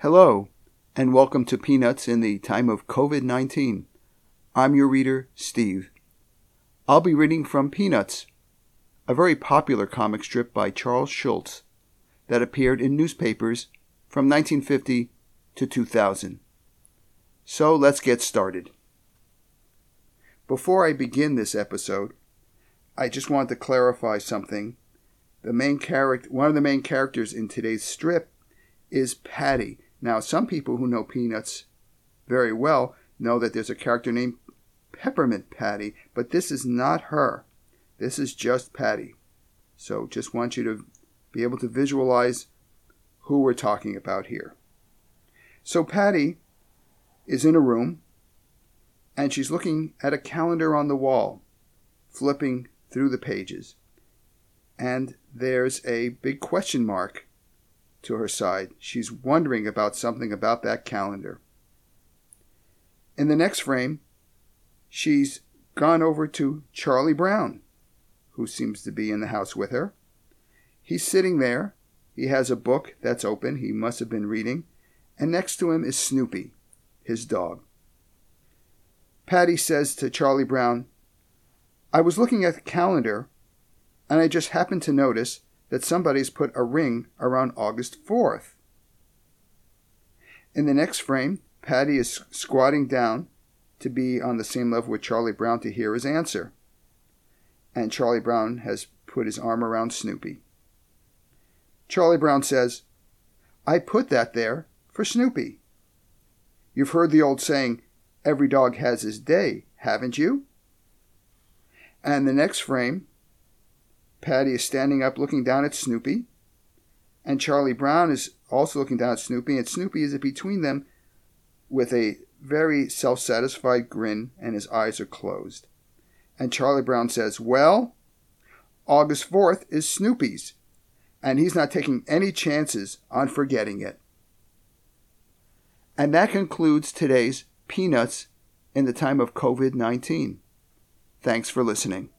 Hello, and welcome to Peanuts in the time of COVID 19. I'm your reader, Steve. I'll be reading from Peanuts, a very popular comic strip by Charles Schulz that appeared in newspapers from 1950 to 2000. So let's get started. Before I begin this episode, I just want to clarify something. The main character, one of the main characters in today's strip is Patty. Now, some people who know Peanuts very well know that there's a character named Peppermint Patty, but this is not her. This is just Patty. So just want you to be able to visualize who we're talking about here. So Patty is in a room and she's looking at a calendar on the wall, flipping through the pages. And there's a big question mark to her side. She's wondering about something about that calendar. In the next frame, she's gone over to Charlie Brown, who seems to be in the house with her. He's sitting there. He has a book that's open. He must have been reading. And next to him is Snoopy, his dog. Patty says to Charlie Brown, I was looking at the calendar and I just happened to notice that somebody's put a ring around August 4th. In the next frame, Patty is squatting down to be on the same level with Charlie Brown to hear his answer. And Charlie Brown has put his arm around Snoopy. Charlie Brown says, I put that there for Snoopy. You've heard the old saying, every dog has his day, haven't you? And the next frame, Patty is standing up looking down at Snoopy. And Charlie Brown is also looking down at Snoopy, and Snoopy is between them with a very self satisfied grin, and his eyes are closed. And Charlie Brown says, Well, August 4th is Snoopy's, and he's not taking any chances on forgetting it. And that concludes today's Peanuts in the time of COVID 19. Thanks for listening.